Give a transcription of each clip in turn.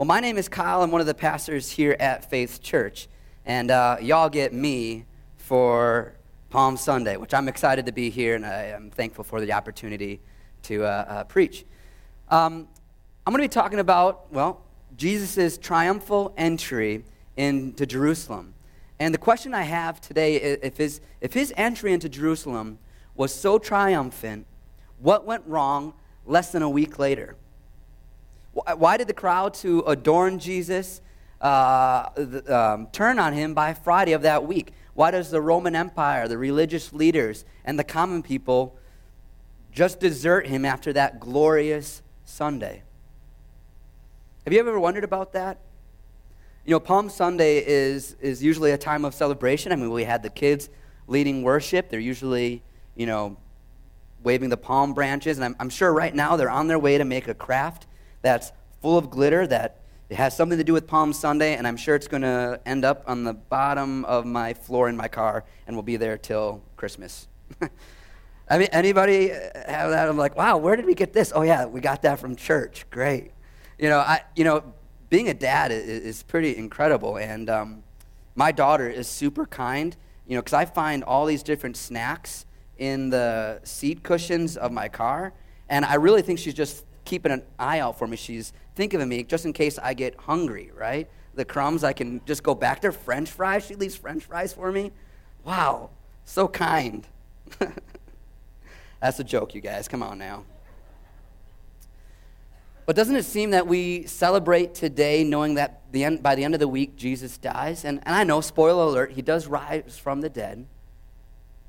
Well, my name is Kyle. I'm one of the pastors here at Faith Church. And uh, y'all get me for Palm Sunday, which I'm excited to be here, and I am thankful for the opportunity to uh, uh, preach. Um, I'm going to be talking about, well, Jesus' triumphal entry into Jerusalem. And the question I have today is if his, if his entry into Jerusalem was so triumphant, what went wrong less than a week later? Why did the crowds who adorned Jesus uh, um, turn on him by Friday of that week? Why does the Roman Empire, the religious leaders, and the common people just desert him after that glorious Sunday? Have you ever wondered about that? You know, Palm Sunday is, is usually a time of celebration. I mean, we had the kids leading worship. They're usually, you know, waving the palm branches. And I'm, I'm sure right now they're on their way to make a craft that's full of glitter that it has something to do with Palm Sunday, and I'm sure it's going to end up on the bottom of my floor in my car and will be there till Christmas. I mean, anybody have that? I'm like, wow, where did we get this? Oh yeah, we got that from church. Great. You know, I, you know, being a dad is, is pretty incredible, and um, my daughter is super kind. You know, because I find all these different snacks in the seat cushions of my car, and I really think she's just keeping an eye out for me. She's thinking of me just in case I get hungry, right? The crumbs, I can just go back there. French fries, she leaves French fries for me. Wow, so kind. That's a joke, you guys. Come on now. But doesn't it seem that we celebrate today knowing that the end, by the end of the week Jesus dies? And, and I know, spoiler alert, he does rise from the dead.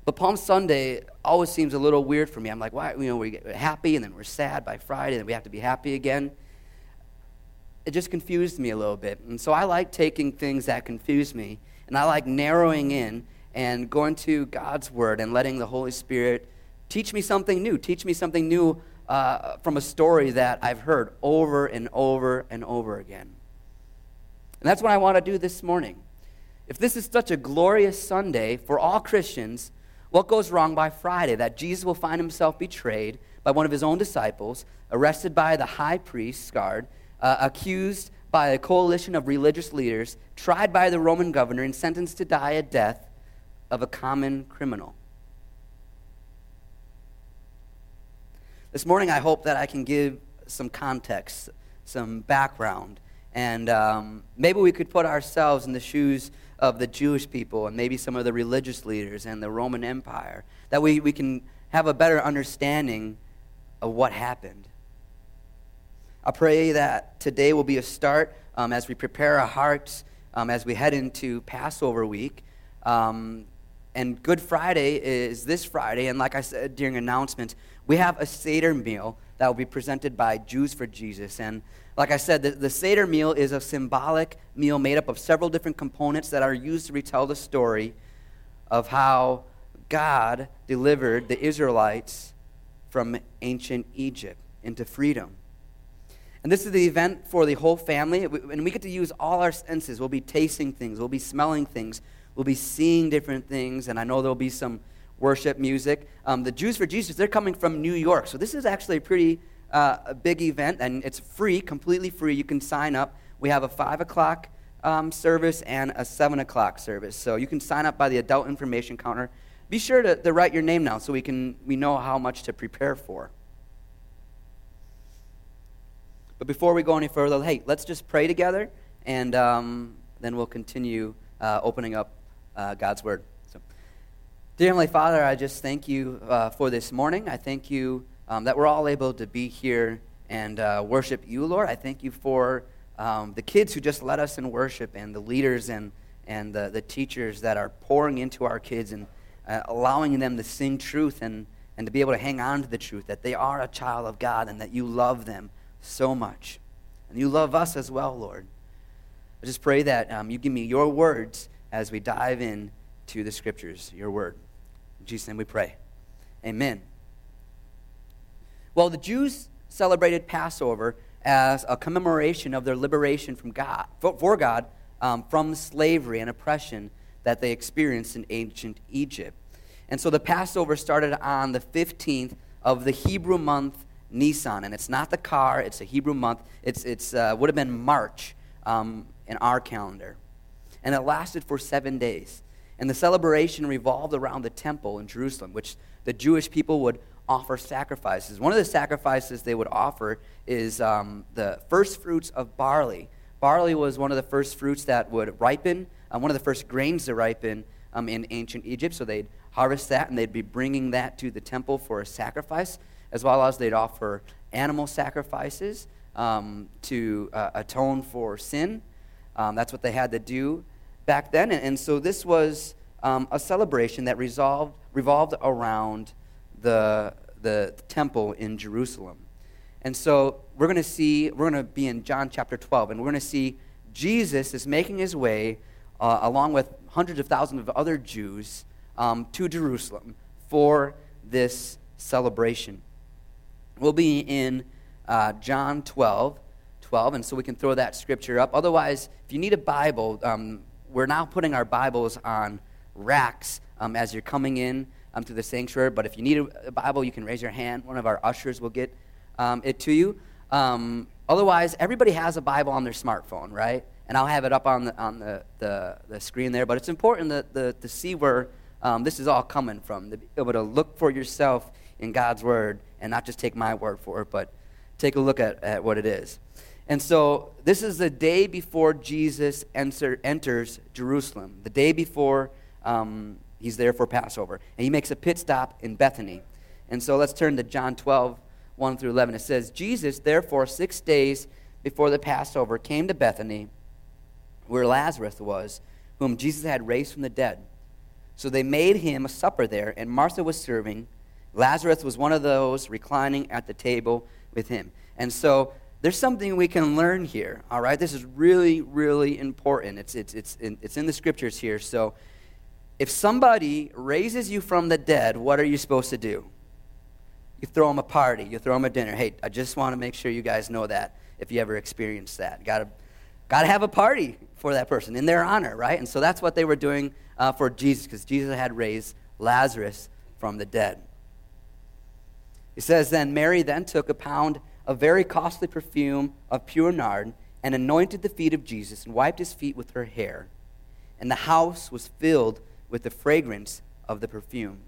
But Palm Sunday always seems a little weird for me. I'm like, why? You know, we get happy and then we're sad by Friday, and we have to be happy again. It just confused me a little bit. And so I like taking things that confuse me, and I like narrowing in and going to God's Word and letting the Holy Spirit teach me something new, teach me something new uh, from a story that I've heard over and over and over again. And that's what I want to do this morning. If this is such a glorious Sunday for all Christians, what goes wrong by Friday? That Jesus will find himself betrayed by one of his own disciples, arrested by the high priest's guard, uh, accused by a coalition of religious leaders, tried by the Roman governor, and sentenced to die a death of a common criminal. This morning, I hope that I can give some context, some background, and um, maybe we could put ourselves in the shoes of the Jewish people and maybe some of the religious leaders and the Roman Empire, that we, we can have a better understanding of what happened. I pray that today will be a start um, as we prepare our hearts um, as we head into Passover week. Um, and Good Friday is this Friday, and like I said during announcements, we have a Seder meal that will be presented by Jews for Jesus. And like I said, the, the Seder meal is a symbolic meal made up of several different components that are used to retell the story of how God delivered the Israelites from ancient Egypt into freedom. And this is the event for the whole family. And we get to use all our senses. We'll be tasting things, we'll be smelling things, we'll be seeing different things. And I know there'll be some worship music. Um, the Jews for Jesus, they're coming from New York. So this is actually a pretty uh, a big event, and it's free, completely free. You can sign up. We have a 5 o'clock um, service and a 7 o'clock service. So you can sign up by the adult information counter. Be sure to, to write your name now so we, can, we know how much to prepare for. But before we go any further, hey, let's just pray together, and um, then we'll continue uh, opening up uh, God's Word. So, dear Heavenly Father, I just thank you uh, for this morning. I thank you um, that we're all able to be here and uh, worship you, Lord. I thank you for um, the kids who just led us in worship and the leaders and, and the, the teachers that are pouring into our kids and uh, allowing them to sing truth and, and to be able to hang on to the truth that they are a child of God and that you love them so much. And you love us as well, Lord. I just pray that um, you give me your words as we dive in to the scriptures, your word. In Jesus' name we pray. Amen. Well, the Jews celebrated Passover as a commemoration of their liberation from God, for God um, from slavery and oppression that they experienced in ancient Egypt. And so the Passover started on the 15th of the Hebrew month Nisan. And it's not the car, it's a Hebrew month. It's, it's uh, would have been March um, in our calendar. And it lasted for seven days. And the celebration revolved around the temple in Jerusalem, which the Jewish people would offer sacrifices. One of the sacrifices they would offer is um, the first fruits of barley. Barley was one of the first fruits that would ripen, um, one of the first grains to ripen um, in ancient Egypt. So they'd harvest that and they'd be bringing that to the temple for a sacrifice, as well as they'd offer animal sacrifices um, to uh, atone for sin. Um, that's what they had to do back then. And, and so this was um, a celebration that resolved, revolved around the, the temple in Jerusalem. And so we're going to see, we're going to be in John chapter 12, and we're going to see Jesus is making his way, uh, along with hundreds of thousands of other Jews, um, to Jerusalem for this celebration. We'll be in uh, John 12, 12, and so we can throw that scripture up. Otherwise, if you need a Bible, um, we're now putting our Bibles on racks um, as you're coming in um, to the sanctuary. But if you need a, Bible, you can raise your hand. One of our ushers will get um, it to you. Um, otherwise, everybody has a Bible on their smartphone, right? And I'll have it up on the, on the, the, the screen there. But it's important that, the, to see where um, this is all coming from, to be able to look for yourself in God's Word and not just take my word for it, but take a look at, at what it is. And so this is the day before Jesus enter, enters Jerusalem, the day before um, he's there for Passover. And he makes a pit stop in Bethany. And so let's turn to John 12, 1 through 11. It says, Jesus, therefore, six days before the Passover, came to Bethany, where Lazarus was, whom Jesus had raised from the dead. So they made him a supper there, and Martha was serving. Lazarus was one of those reclining at the table with him. And so there's something we can learn here, all right? This is really, really important. It's, it's, it's, in, it's in the scriptures here. So if somebody raises you from the dead, what are you supposed to do? You throw them a party, you throw them a dinner. Hey, I just want to make sure you guys know that if you ever experienced that. Got to got to have a party for that person in their honor, right? And so that's what they were doing uh, for Jesus because Jesus had raised Lazarus from the dead. He says, Then Mary then took a pound of very costly perfume of pure nard and anointed the feet of Jesus and wiped his feet with her hair. And the house was filled with the fragrance of the perfume.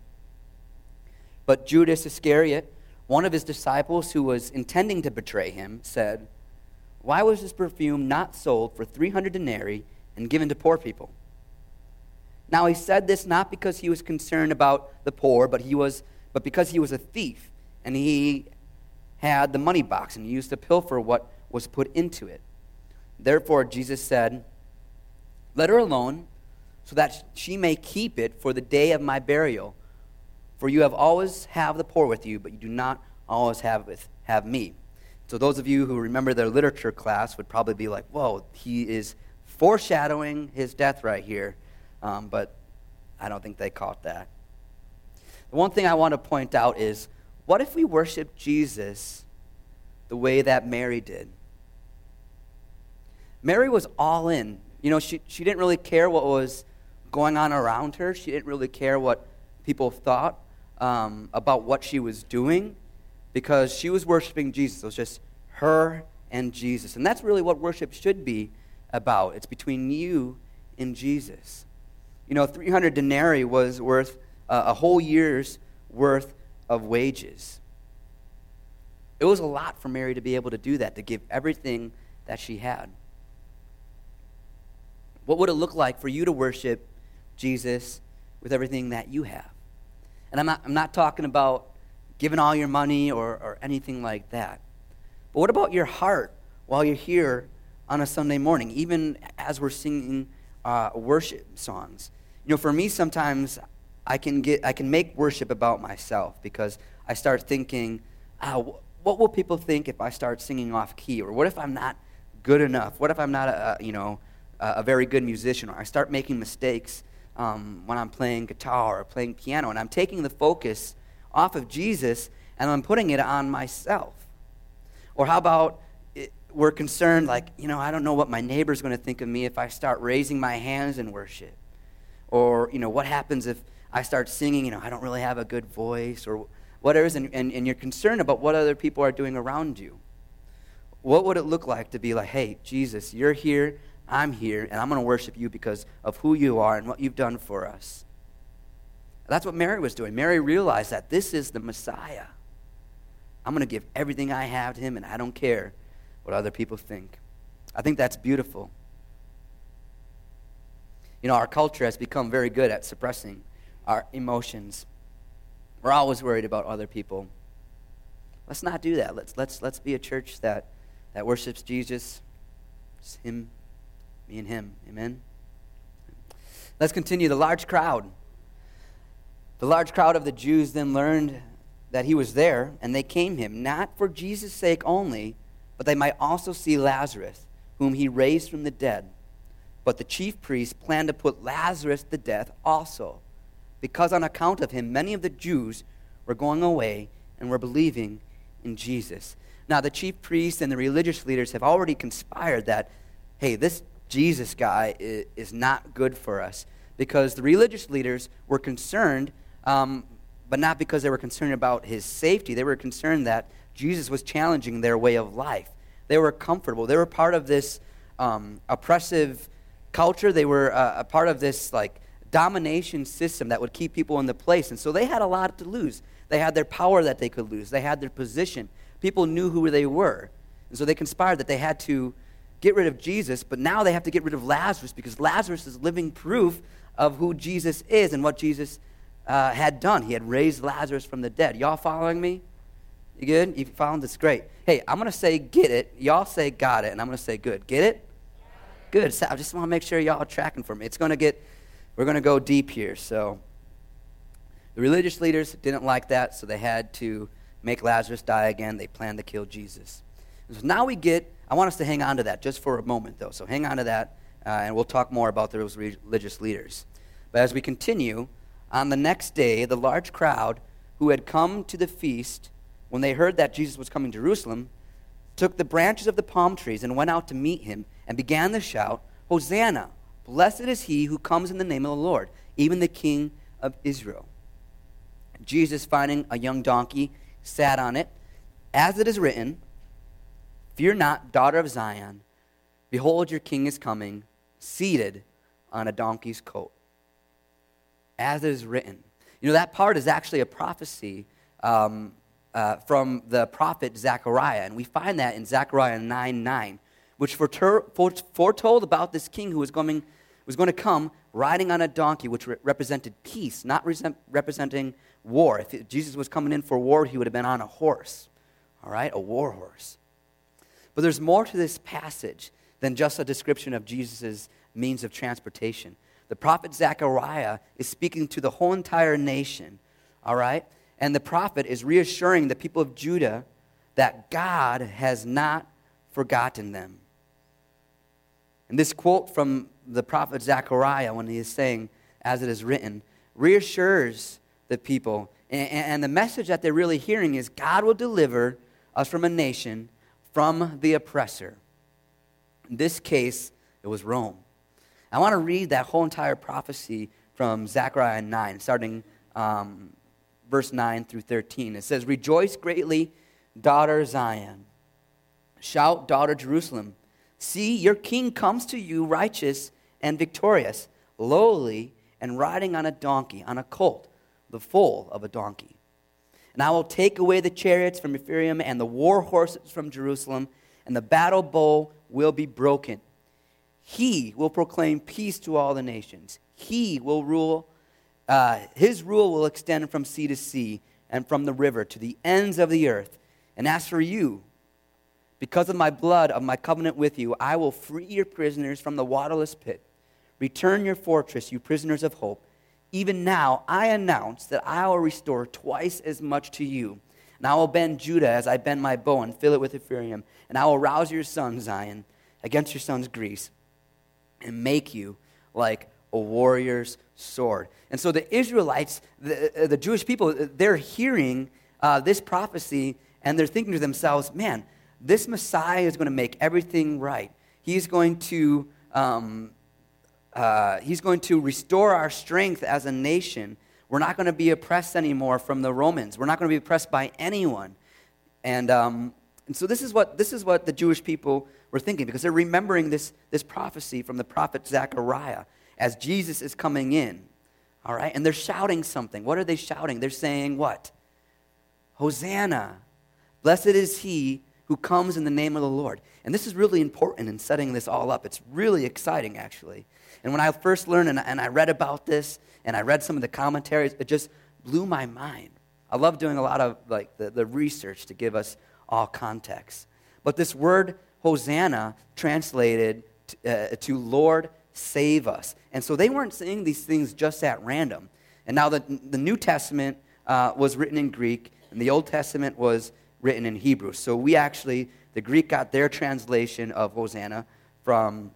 But Judas Iscariot, one of his disciples who was intending to betray him, said, Why was this perfume not sold for 300 denarii and given to poor people? Now he said this not because he was concerned about the poor, but, he was, but because he was a thief, and he had the money box and he used to pilfer what was put into it. Therefore, Jesus said, Let her alone so that she may keep it for the day of my burial. For you have always have the poor with you, but you do not always have, with, have me. So those of you who remember their literature class would probably be like, whoa, he is foreshadowing his death right here. Um, but I don't think they caught that. The one thing I want to point out is what if we worship Jesus the way that Mary did? Mary was all in. You know, she, she didn't really care what was going on around her. She didn't really care what people thought um, about what she was doing because she was worshiping Jesus. It was just her and Jesus. And that's really what worship should be about. It's between you and Jesus. You know, 300 denarii was worth uh, a whole year's worth of wages. It was a lot for Mary to be able to do that, to give everything that she had. What would it look like for you to worship Jesus with everything that you have. And I'm not, I'm not talking about giving all your money or, or anything like that. But what about your heart while you're here on a Sunday morning, even as we're singing uh, worship songs? You know, for me, sometimes I can, get, I can make worship about myself because I start thinking, oh, what will people think if I start singing off key? Or what if I'm not good enough? What if I'm not a, you know, a very good musician? Or I start making mistakes um, when I'm playing guitar or playing piano, and I'm taking the focus off of Jesus and I'm putting it on myself. Or how about it, we're concerned, like, you know, I don't know what my neighbor's going to think of me if I start raising my hands in worship. Or, you know, what happens if I start singing, you know, I don't really have a good voice, or whatever is, and, and, and you're concerned about what other people are doing around you. What would it look like to be like, hey, Jesus, you're here, I'm here, and I'm going to worship you because of who you are and what you've done for us? That's what Mary was doing. Mary realized that this is the Messiah. I'm going to give everything I have to him, and I don't care what other people think. I think that's beautiful. You know, our culture has become very good at suppressing our emotions. We're always worried about other people. Let's not do that. Let's, let's, let's be a church that, that worships Jesus. Him, me and Him. Amen? Let's continue. The large crowd. The large crowd of the Jews then learned that he was there, and they came him, not for Jesus' sake only, but they might also see Lazarus, whom he raised from the dead. But the chief priests planned to put Lazarus to death also, because on account of him, many of the Jews were going away and were believing in Jesus. Now, the chief priests and the religious leaders have already conspired that, hey, this Jesus guy is not good for us, because the religious leaders were concerned um, but not because they were concerned about his safety. They were concerned that Jesus was challenging their way of life. They were comfortable. They were part of this um, oppressive culture. They were uh, a part of this like domination system that would keep people in the place. And so they had a lot to lose. They had their power that they could lose. They had their position. People knew who they were. And so they conspired that they had to get rid of Jesus, but now they have to get rid of Lazarus because Lazarus is living proof of who Jesus is and what Jesus uh, had done. He had raised Lazarus from the dead. Y'all following me? You good? You found this? Great. Hey, I'm going to say get it. Y'all say got it, and I'm going to say good. Get it? Good. So I just want to make sure y'all are tracking for me. It's going to get, we're going to go deep here. So the religious leaders didn't like that, so they had to make Lazarus die again. They planned to kill Jesus. So now we get, I want us to hang on to that just for a moment, though. So hang on to that, uh, and we'll talk more about those religious leaders. But as we continue, on the next day, the large crowd who had come to the feast, when they heard that Jesus was coming to Jerusalem, took the branches of the palm trees and went out to meet him and began to shout, Hosanna! Blessed is he who comes in the name of the Lord, even the King of Israel. Jesus, finding a young donkey, sat on it. As it is written, Fear not, daughter of Zion. Behold, your king is coming, seated on a donkey's coat as it is written. You know, that part is actually a prophecy um, uh, from the prophet Zechariah, and we find that in Zechariah 9 9, which foretold about this king who was going, was going to come riding on a donkey, which re- represented peace, not re- representing war. If Jesus was coming in for war, he would have been on a horse, all right, a war horse. But there's more to this passage than just a description of Jesus' means of transportation. The prophet Zechariah is speaking to the whole entire nation, all right? And the prophet is reassuring the people of Judah that God has not forgotten them. And this quote from the prophet Zechariah, when he is saying, as it is written, reassures the people. And, the message that they're really hearing is God will deliver us from a nation from the oppressor. In this case, it was Rome. I want to read that whole entire prophecy from Zechariah 9, starting um, verse 9 through 13. It says, Rejoice greatly, daughter Zion. Shout, daughter Jerusalem. See, your king comes to you righteous and victorious, lowly and riding on a donkey, on a colt, the foal of a donkey. And I will take away the chariots from Ephraim and the war horses from Jerusalem, and the battle bow will be broken he will proclaim peace to all the nations. He will rule, uh, his rule will extend from sea to sea and from the river to the ends of the earth. And as for you, because of my blood of my covenant with you, I will free your prisoners from the waterless pit. Return your fortress, you prisoners of hope. Even now, I announce that I will restore twice as much to you. And I will bend Judah as I bend my bow and fill it with Ephraim. And I will rouse your son, Zion, against your son's Greece and make you like a warrior's sword. And so the Israelites, the, uh, the Jewish people, they're hearing uh, this prophecy and they're thinking to themselves, man, this Messiah is going to make everything right. He's going to, um, uh, he's going to restore our strength as a nation. We're not going to be oppressed anymore from the Romans. We're not going to be oppressed by anyone. And, um, and so this is, what, this is what the Jewish people were thinking because they're remembering this, this prophecy from the prophet Zechariah as Jesus is coming in. All right? And they're shouting something. What are they shouting? They're saying what? Hosanna. Blessed is he who comes in the name of the Lord. And this is really important in setting this all up. It's really exciting, actually. And when I first learned and, and I read about this and I read some of the commentaries, it just blew my mind. I love doing a lot of like the, the research to give us all context. But this word Hosanna translated to, uh, to Lord, save us. And so they weren't saying these things just at random. And now the, the New Testament uh, was written in Greek, and the Old Testament was written in Hebrew. So we actually, the Greek got their translation of Hosanna from,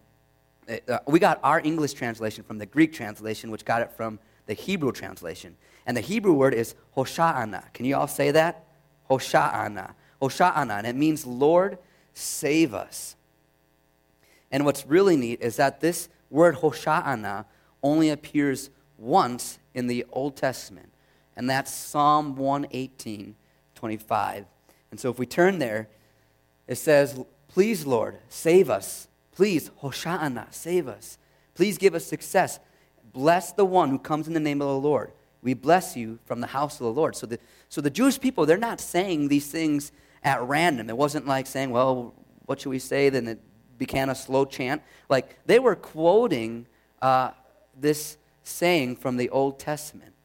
uh, we got our English translation from the Greek translation, which got it from the Hebrew translation. And the Hebrew word is Hosha'ana. Can you all say that? Hosha'ana. Hosha'ana. And it means, Lord, save us. And what's really neat is that this word Hosha'ana only appears once in the Old Testament. And that's Psalm 118, 25. And so if we turn there, it says, Please, Lord, save us. Please, Hosha'ana, save us. Please give us success. Bless the one who comes in the name of the Lord. We bless you from the house of the Lord. So the, so the Jewish people, they're not saying these things at random. It wasn't like saying, well, what should we say? Then it became a slow chant. Like they were quoting uh, this saying from the Old Testament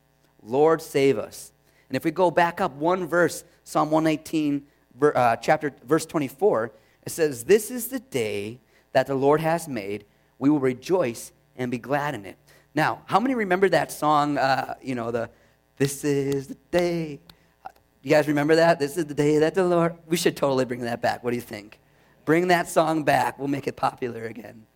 Lord, save us. And if we go back up one verse, Psalm 118, uh, chapter, verse 24, it says, This is the day that the Lord has made. We will rejoice and be glad in it. Now, how many remember that song, uh, you know, the This is the day? You guys remember that? This is the day that the Lord. We should totally bring that back. What do you think? Bring that song back. We'll make it popular again.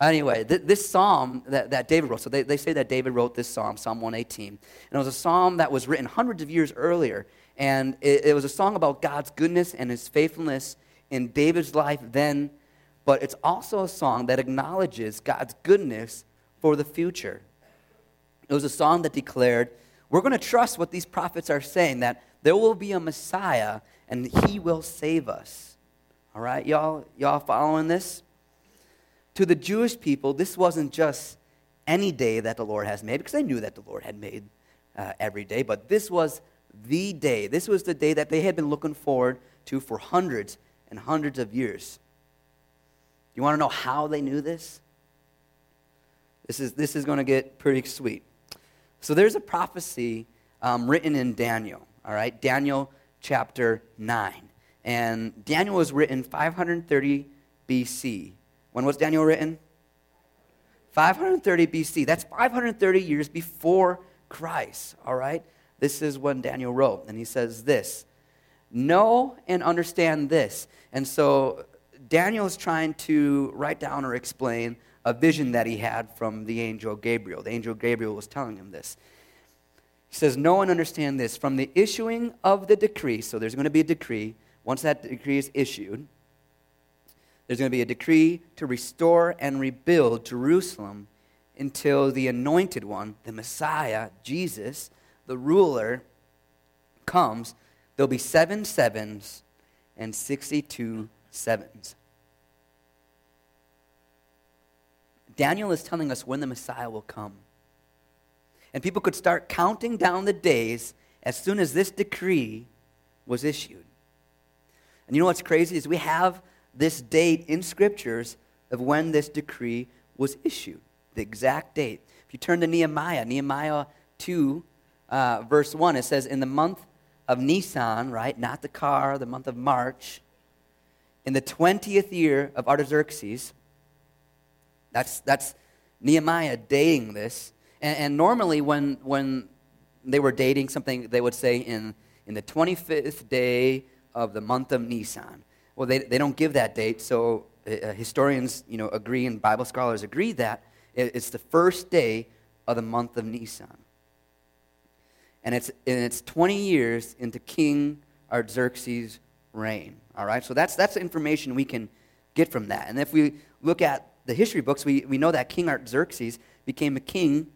Anyway, th- this psalm that, that David wrote, so they, they say that David wrote this psalm, Psalm 118. And it was a psalm that was written hundreds of years earlier. And it, it was a song about God's goodness and his faithfulness in David's life then. But it's also a song that acknowledges God's goodness for the future. It was a song that declared, we're going to trust what these prophets are saying, that there will be a Messiah and he will save us. All right, y'all, y'all following this? To the Jewish people, this wasn't just any day that the Lord has made, because they knew that the Lord had made uh, every day, but this was the day. This was the day that they had been looking forward to for hundreds and hundreds of years. You want to know how they knew this? This is, this is going to get pretty sweet. So there's a prophecy um, written in Daniel, all right? Daniel chapter 9. And Daniel was written 530 BC. When was Daniel written? 530 BC. That's 530 years before Christ, all right? This is when Daniel wrote. And he says this Know and understand this. And so Daniel is trying to write down or explain a vision that he had from the angel Gabriel. The angel Gabriel was telling him this. He says, No one understand this. From the issuing of the decree, so there's going to be a decree. Once that decree is issued, there's going to be a decree to restore and rebuild Jerusalem until the anointed one, the Messiah, Jesus, the ruler, comes. There'll be seven sevens and 62 sevens. Daniel is telling us when the Messiah will come. And people could start counting down the days as soon as this decree was issued. And you know what's crazy is we have this date in scriptures of when this decree was issued, the exact date. If you turn to Nehemiah, Nehemiah 2, uh, verse 1, it says, In the month of Nisan, right, not the car, the month of March, in the 20th year of Artaxerxes, that's, that's Nehemiah dating this. And, and normally, when, when they were dating something, they would say in, in the 25th day of the month of Nisan. Well, they, they don't give that date, so uh, historians you know, agree and Bible scholars agree that it's the first day of the month of Nisan. And it's, and it's 20 years into King Artaxerxes' reign. All right, so that's, that's the information we can get from that. And if we look at the history books, we, we know that King Artaxerxes became a king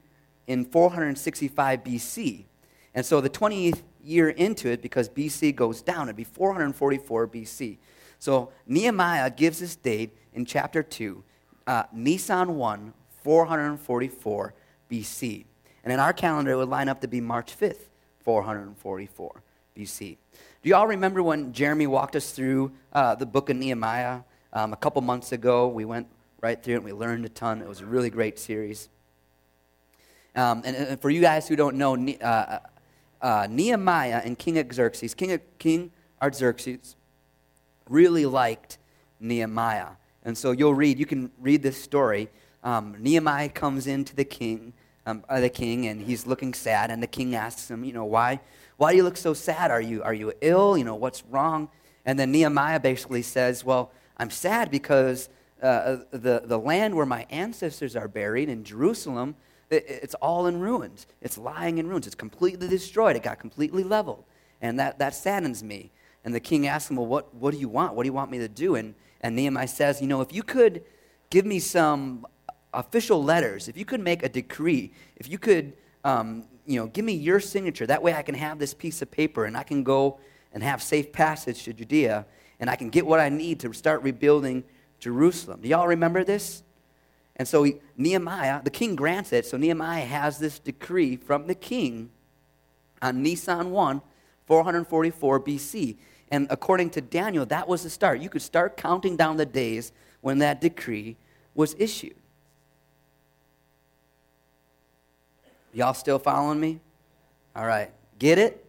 in 465 BC. And so the 20th year into it, because BC goes down, it'd be 444 BC. So Nehemiah gives this date in chapter 2, uh, Nisan 1, 444 BC. And in our calendar, it would line up to be March 5th, 444 BC. Do you all remember when Jeremy walked us through uh, the book of Nehemiah um, a couple months ago? We went right through it and we learned a ton. It was a really great series. Um, and, and, for you guys who don't know, uh, uh, Nehemiah and King Xerxes, King, King Artaxerxes, really liked Nehemiah. And so you'll read, you can read this story. Um, Nehemiah comes into the king, um, uh, the king, and he's looking sad. And the king asks him, you know, why, why do you look so sad? Are you, are you ill? You know, what's wrong? And then Nehemiah basically says, well, I'm sad because uh, the, the land where my ancestors are buried in Jerusalem, it, it's all in ruins. It's lying in ruins. It's completely destroyed. It got completely leveled. And that, that saddens me. And the king asks him, Well, what, what do you want? What do you want me to do? And, and Nehemiah says, You know, if you could give me some official letters, if you could make a decree, if you could, um, you know, give me your signature, that way I can have this piece of paper and I can go and have safe passage to Judea and I can get what I need to start rebuilding Jerusalem. Do y'all remember this? And so he, Nehemiah, the king grants it. So Nehemiah has this decree from the king on Nisan 1, 444 BC. And according to Daniel, that was the start. You could start counting down the days when that decree was issued. Y'all still following me? All right. Get it?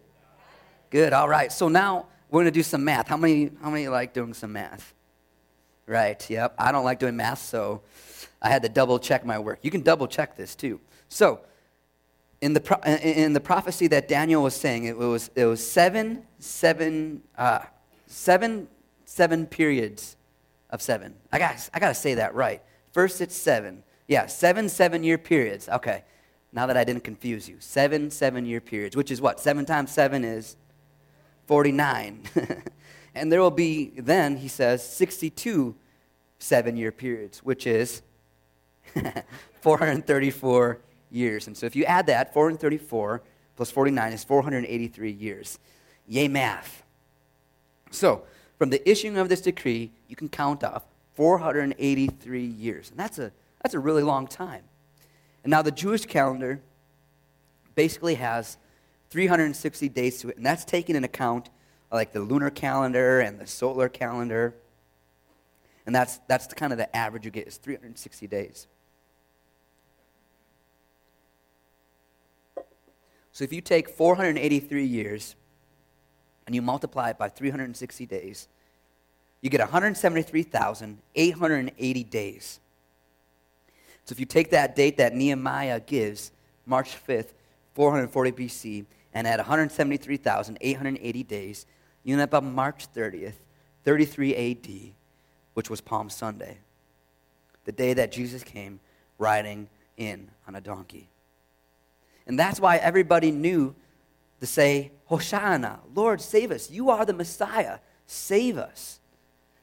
Good. All right. So now we're going to do some math. How many, how many like doing some math? Right. Yep. I don't like doing math, so I had to double check my work. You can double check this too. So, in the, pro- in the prophecy that Daniel was saying, it was, it was seven, seven, uh, seven, seven periods of seven. I got, I got to say that right. First, it's seven. Yeah, seven, seven year periods. Okay, now that I didn't confuse you. Seven, seven year periods, which is what? Seven times seven is 49. and there will be then, he says, 62 seven year periods, which is 434 years. And so if you add that, 434 plus 49 is 483 years. Yay, math. So, from the issuing of this decree, you can count off 483 years. And that's a, that's a really long time. And now the Jewish calendar basically has 360 days to it, and that's taking into account like the lunar calendar and the solar calendar. And that's, that's the kind of the average you get is 360 days. So if you take 483 years and you multiply it by 360 days, you get 173,880 days. So if you take that date that Nehemiah gives, March 5th, 440 BC, and add 173,880 days, you end up on March 30th, 33 AD, which was Palm Sunday, the day that Jesus came riding in on a donkey. And that's why everybody knew to say, Hosanna, Lord, save us. You are the Messiah. Save us.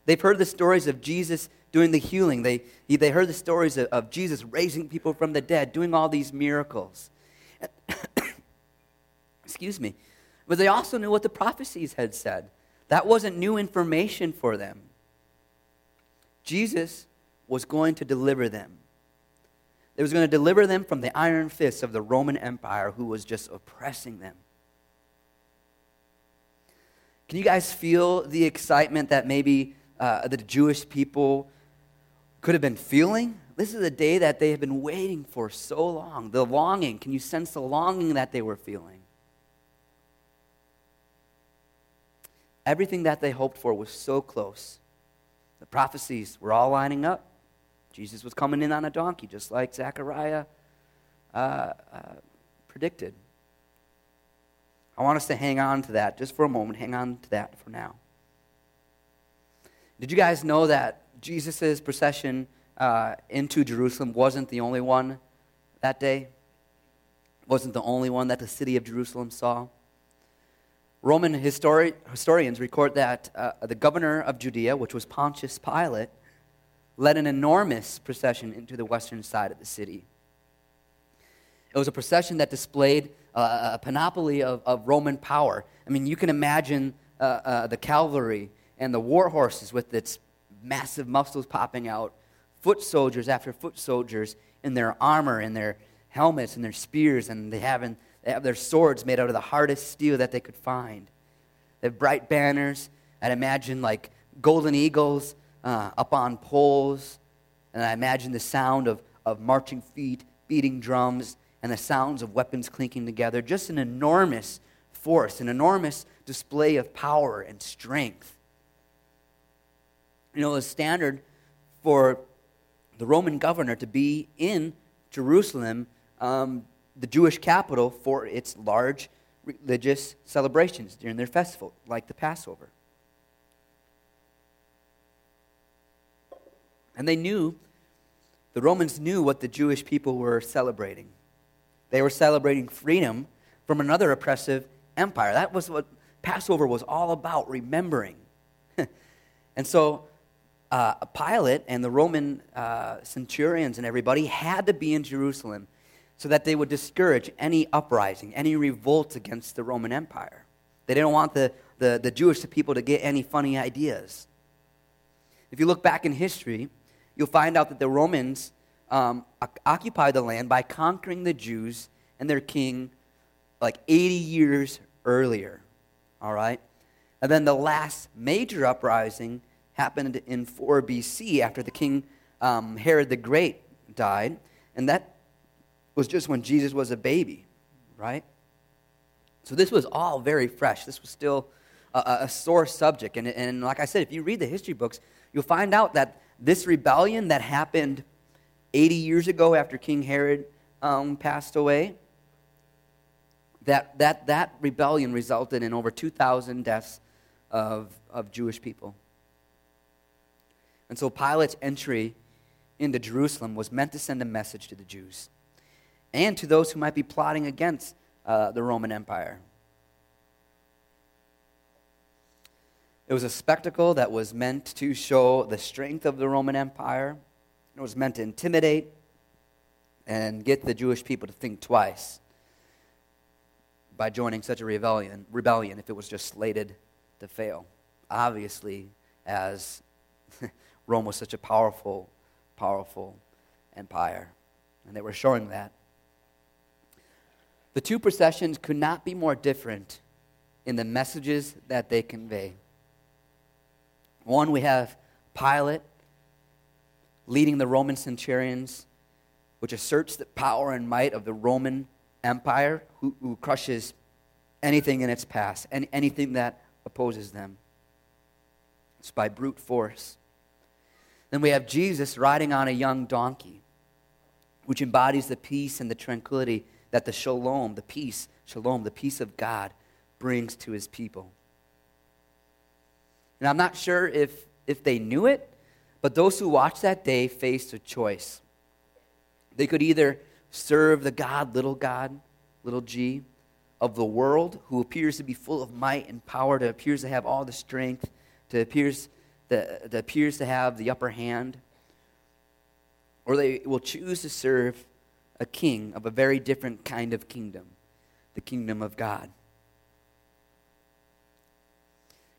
They've heard the stories of Jesus doing the healing. They, they heard the stories of, of Jesus raising people from the dead, doing all these miracles. Excuse me. But they also knew what the prophecies had said. That wasn't new information for them. Jesus was going to deliver them. He was going to deliver them from the iron fists of the Roman Empire who was just oppressing them. Can you guys feel the excitement that maybe uh, the Jewish people could have been feeling? This is a day that they have been waiting for so long. The longing. Can you sense the longing that they were feeling? Everything that they hoped for was so close. The prophecies were all lining up. Jesus was coming in on a donkey, just like Zechariah uh, uh, predicted. I want us to hang on to that just for a moment. Hang on to that for now. Did you guys know that Jesus' procession uh, into Jerusalem wasn't the only one that day? Wasn't the only one that the city of Jerusalem saw? Roman histori- historians record that uh, the governor of Judea, which was Pontius Pilate, led an enormous procession into the western side of the city. It was a procession that displayed uh, a panoply of, of Roman power. I mean, you can imagine uh, uh, the cavalry and the war horses with its massive muscles popping out, foot soldiers after foot soldiers in their armor and their helmets and their spears, and they have, in, they have their swords made out of the hardest steel that they could find. They have bright banners. I'd imagine like golden eagles uh, up on poles. And I imagine the sound of, of marching feet, beating drums, and the sounds of weapons clinking together. Just an enormous force, an enormous display of power and strength. You know, the standard for the Roman governor to be in Jerusalem, um, the Jewish capital, for its large religious celebrations during their festival, like the Passover. And they knew, the Romans knew what the Jewish people were celebrating. They were celebrating freedom from another oppressive empire. That was what Passover was all about, remembering. and so uh, Pilate and the Roman uh, centurions and everybody had to be in Jerusalem so that they would discourage any uprising, any revolt against the Roman Empire. They didn't want the, the, the Jewish people to get any funny ideas. If you look back in history, you'll find out that the Romans um, occupied the land by conquering the Jews and their king like 80 years earlier. All right? And then the last major uprising happened in 4 BC after the king um, Herod the Great died. And that was just when Jesus was a baby, right? So this was all very fresh. This was still a, a sore subject. And, and like I said, if you read the history books, you'll find out that this rebellion that happened 80 years ago after King Herod um, passed away, that, that, that rebellion resulted in over 2,000 deaths of, of Jewish people. And so Pilate's entry into Jerusalem was meant to send a message to the Jews and to those who might be plotting against uh, the Roman Empire. It was a spectacle that was meant to show the strength of the Roman Empire. It was meant to intimidate and get the Jewish people to think twice by joining such a rebellion, rebellion if it was just slated to fail. Obviously, as Rome was such a powerful, powerful empire. And they were showing that. The two processions could not be more different in the messages that they convey. One, we have Pilate leading the Roman centurions, which asserts the power and might of the Roman Empire, who, who crushes anything in its path and anything that opposes them. It's by brute force. Then we have Jesus riding on a young donkey, which embodies the peace and the tranquility that the shalom, the peace, shalom, the peace of God brings to his people. And I'm not sure if, if they knew it, but those who watched that day faced a choice. They could either serve the God, little God, little g, of the world, who appears to be full of might and power, to appears to have all the strength, to appears, that, that appears to have the upper hand. Or they will choose to serve a king of a very different kind of kingdom, the kingdom of God.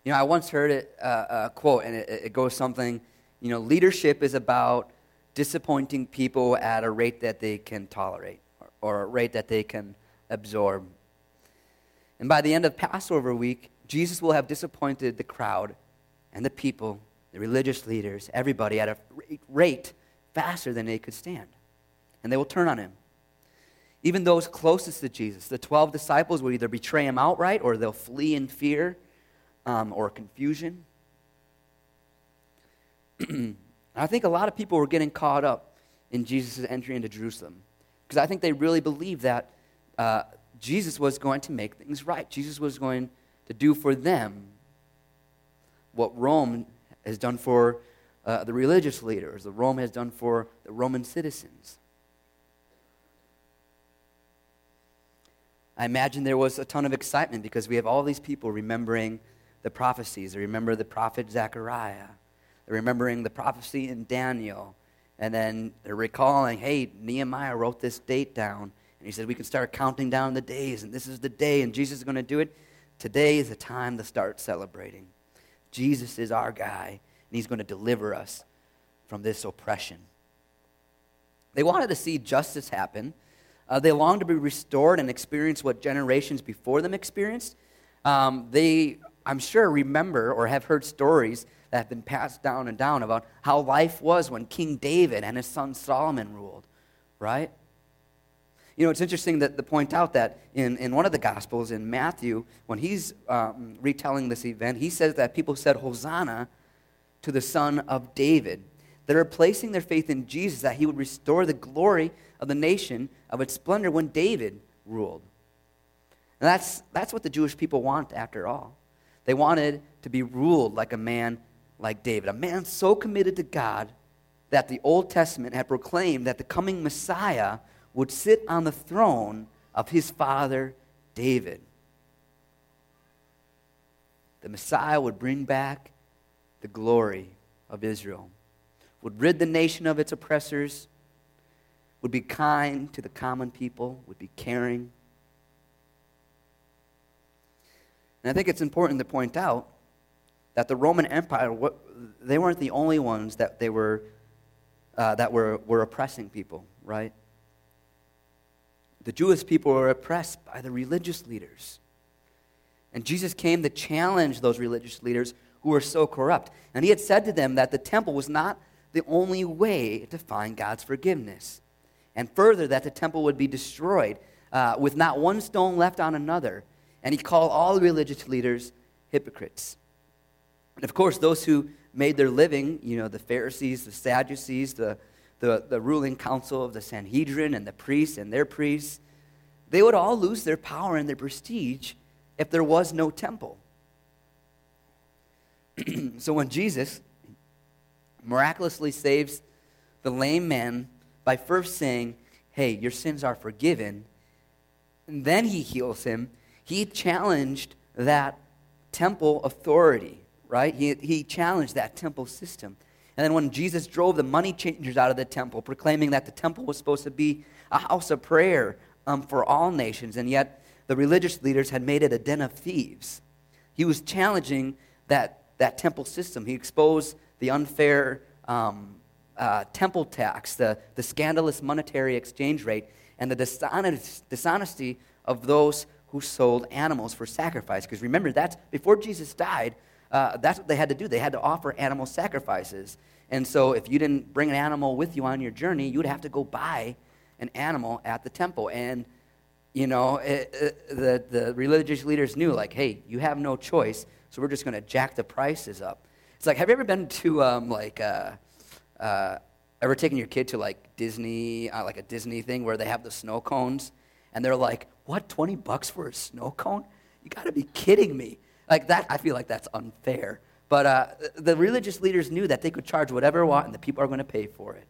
You know, I once heard it, uh, a quote, and it, it goes something, you know, leadership is about disappointing people at a rate that they can tolerate or, or a rate that they can absorb. And by the end of Passover week, Jesus will have disappointed the crowd and the people, the religious leaders, everybody at a rate faster than they could stand. And they will turn on him. Even those closest to Jesus, the 12 disciples, will either betray him outright or they'll flee in fear um, or confusion. I think a lot of people were getting caught up in Jesus' entry into Jerusalem because I think they really believed that uh, Jesus was going to make things right. Jesus was going to do for them what Rome has done for uh, the religious leaders, the Rome has done for the Roman citizens. I imagine there was a ton of excitement because we have all these people remembering the prophecies. They remember the prophet Zechariah. They're remembering the prophecy in Daniel. And then they're recalling, hey, Nehemiah wrote this date down And he said, We can start counting down the days, and this is the day, and Jesus is going to do it. Today is the time to start celebrating. Jesus is our guy, and he's going to deliver us from this oppression. They wanted to see justice happen. Uh, they longed to be restored and experience what generations before them experienced. Um, they, I'm sure, remember or have heard stories that have been passed down and down about how life was when King David and his son Solomon ruled, right? You know, it's interesting that to point out that in, in one of the Gospels, in Matthew, when he's um, retelling this event, he says that people said, Hosanna to the Son of David. That are placing their faith in Jesus, that he would restore the glory of the nation of its splendor when David ruled. And that's, that's what the Jewish people want, after all. They wanted to be ruled like a man like David, a man so committed to God that the Old Testament had proclaimed that the coming Messiah would sit on the throne of his father David. The Messiah would bring back the glory of Israel, would rid the nation of its oppressors, would be kind to the common people, would be caring. And I think it's important to point out that the Roman Empire, they weren't the only ones that they were, uh, that were, were oppressing people, right? The Jewish people were oppressed by the religious leaders. And Jesus came to challenge those religious leaders who were so corrupt. And he had said to them that the temple was not the only way to find God's forgiveness. And further, that the temple would be destroyed uh, with not one stone left on another. And he called all the religious leaders hypocrites. And of course, those who made their living, you know, the Pharisees, the Sadducees, the the, the ruling council of the Sanhedrin and the priests and their priests, they would all lose their power and their prestige if there was no temple. so when Jesus miraculously saves the lame man by first saying, Hey, your sins are forgiven, and then he heals him, he challenged that temple authority, right? He, he challenged that temple system. And then when Jesus drove the money changers out of the temple, proclaiming that the temple was supposed to be a house of prayer um, for all nations, and yet the religious leaders had made it a den of thieves. He was challenging that, that temple system. He exposed the unfair um, uh, temple tax, the, the scandalous monetary exchange rate, and the dishonest, dishonesty of those who sold animals for sacrifice. Because remember, that's before Jesus died, uh, that's what they had to do. They had to offer animal sacrifices. And so, if you didn't bring an animal with you on your journey, you would have to go buy an animal at the temple. And, you know, it, it, the, the religious leaders knew, like, hey, you have no choice, so we're just going to jack the prices up. It's like, have you ever been to, um, like, uh, uh, ever taken your kid to, like, Disney, uh, like a Disney thing where they have the snow cones? And they're like, what, 20 bucks for a snow cone? You got to be kidding me. Like that, I feel like that's unfair. But uh, the religious leaders knew that they could charge whatever they want and the people are going to pay for it.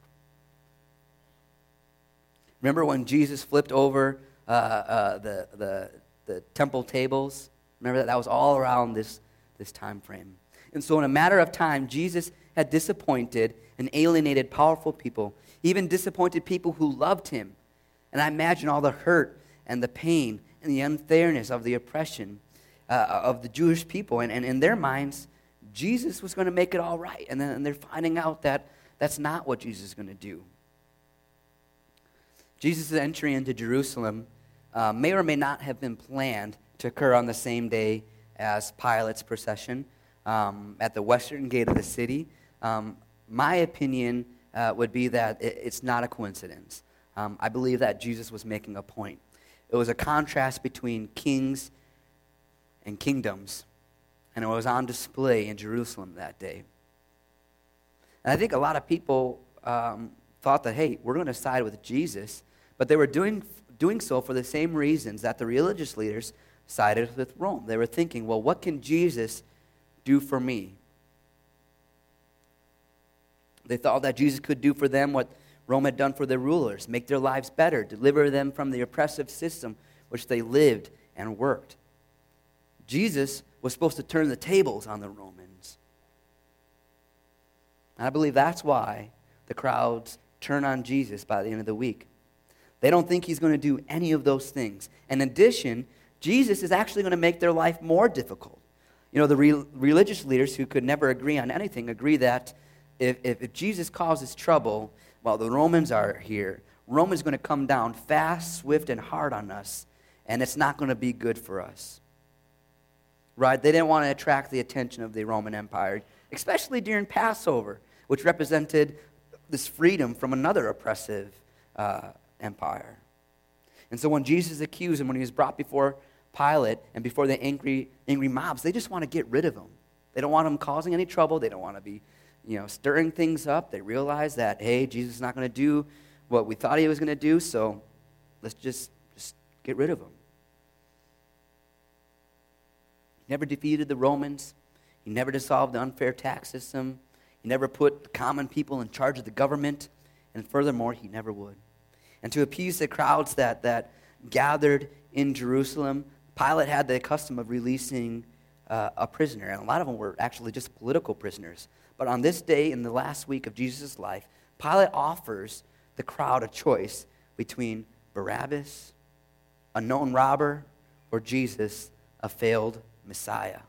Remember when Jesus flipped over uh, uh, the, the, the temple tables? Remember that? That was all around this, this time frame. And so, in a matter of time, Jesus had disappointed and alienated powerful people, even disappointed people who loved him. And I imagine all the hurt and the pain and the unfairness of the oppression uh, of the Jewish people. And, and in their minds, Jesus was going to make it all right. And then and they're finding out that that's not what Jesus is going to do. Jesus' entry into Jerusalem uh, may or may not have been planned to occur on the same day as Pilate's procession um, at the western gate of the city. Um, my opinion uh, would be that it, it's not a coincidence. Um, I believe that Jesus was making a point. It was a contrast between kings and kingdoms. And it was on display in Jerusalem that day. And I think a lot of people um, thought that, hey, we're going to side with Jesus. But they were doing, doing so for the same reasons that the religious leaders sided with Rome. They were thinking, well, what can Jesus do for me? They thought that Jesus could do for them what Rome had done for their rulers make their lives better, deliver them from the oppressive system which they lived and worked. Jesus was supposed to turn the tables on the Romans. And I believe that's why the crowds turn on Jesus by the end of the week. They don't think he's going to do any of those things. In addition, Jesus is actually going to make their life more difficult. You know, the re- religious leaders who could never agree on anything agree that if, if, if Jesus causes trouble while the Romans are here, Rome is going to come down fast, swift, and hard on us, and it's not going to be good for us. Right? They didn't want to attract the attention of the Roman Empire, especially during Passover, which represented this freedom from another oppressive uh, empire. And so when Jesus accused him, when he was brought before Pilate and before the angry, angry mobs, they just want to get rid of him. They don't want him causing any trouble. They don't want to be, you know, stirring things up. They realize that, hey, Jesus is not going to do what we thought he was going to do, so let's just, just get rid of him. He never defeated the Romans. He never dissolved the unfair tax system. He never put common people in charge of the government. And furthermore, he never would. And to appease the crowds that, that gathered in Jerusalem, Pilate had the custom of releasing uh, a prisoner. And a lot of them were actually just political prisoners. But on this day, in the last week of Jesus' life, Pilate offers the crowd a choice between Barabbas, a known robber, or Jesus, a failed Messiah.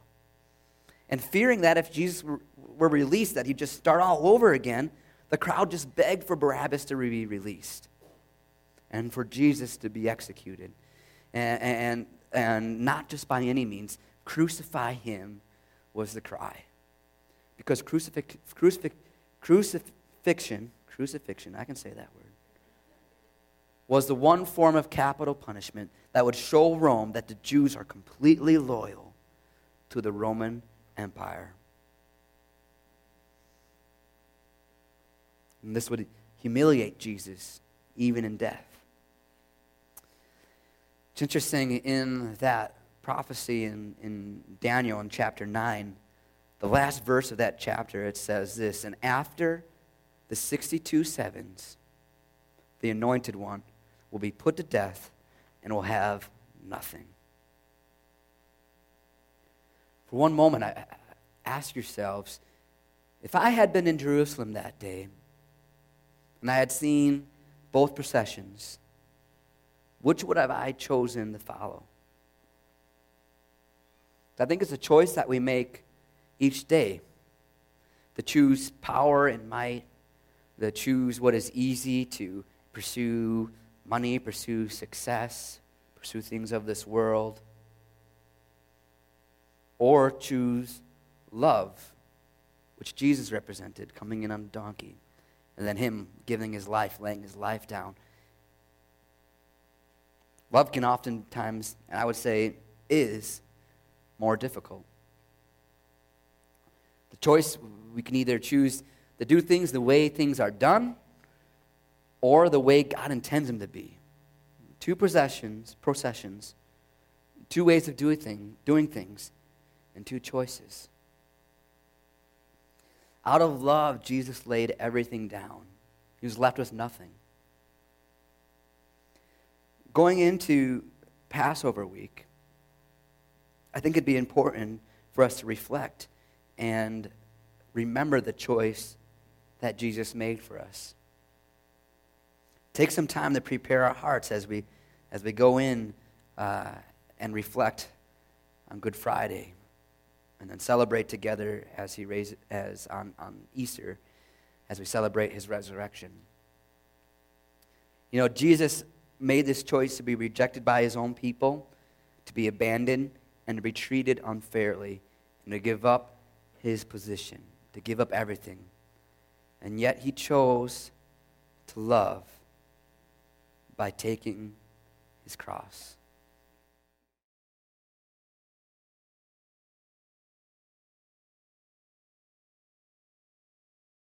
And fearing that if Jesus were, released, that he'd just start all over again, the crowd just begged for Barabbas to be released and for Jesus to be executed. And, and, and not just by any means, crucify him was the cry. Because crucifix, crucifix, crucifixion, crucifixion, I can say that word, was the one form of capital punishment that would show Rome that the Jews are completely loyal to the Roman Empire. And this would humiliate Jesus even in death. It's interesting in that prophecy in, in Daniel in chapter 9, the last verse of that chapter, it says this And after the 62 sevens, the anointed one will be put to death and will have nothing. For one moment, I, ask yourselves if I had been in Jerusalem that day and I had seen both processions, which would have I chosen to follow? I think it's a choice that we make each day to choose power and might, to choose what is easy, to pursue money, pursue success, pursue things of this world, or choose love, which Jesus represented, coming in on a donkey, and then Him giving His life, laying His life down Love can oftentimes, and I would say is, more difficult. The choice, we can either choose to do things the way things are done or the way God intends them to be. Two possessions, processions, two ways of doing, thing, doing things, and two choices. Out of love, Jesus laid everything down. He was left with nothing going into Passover week, I think it'd be important for us to reflect and remember the choice that Jesus made for us. Take some time to prepare our hearts as we, as we go in uh, and reflect on Good Friday and then celebrate together as he raised, as on, on Easter as we celebrate his resurrection. You know, Jesus made this choice to be rejected by his own people, to be abandoned, and to be treated unfairly, and to give up his position, to give up everything. And yet he chose to love by taking his cross.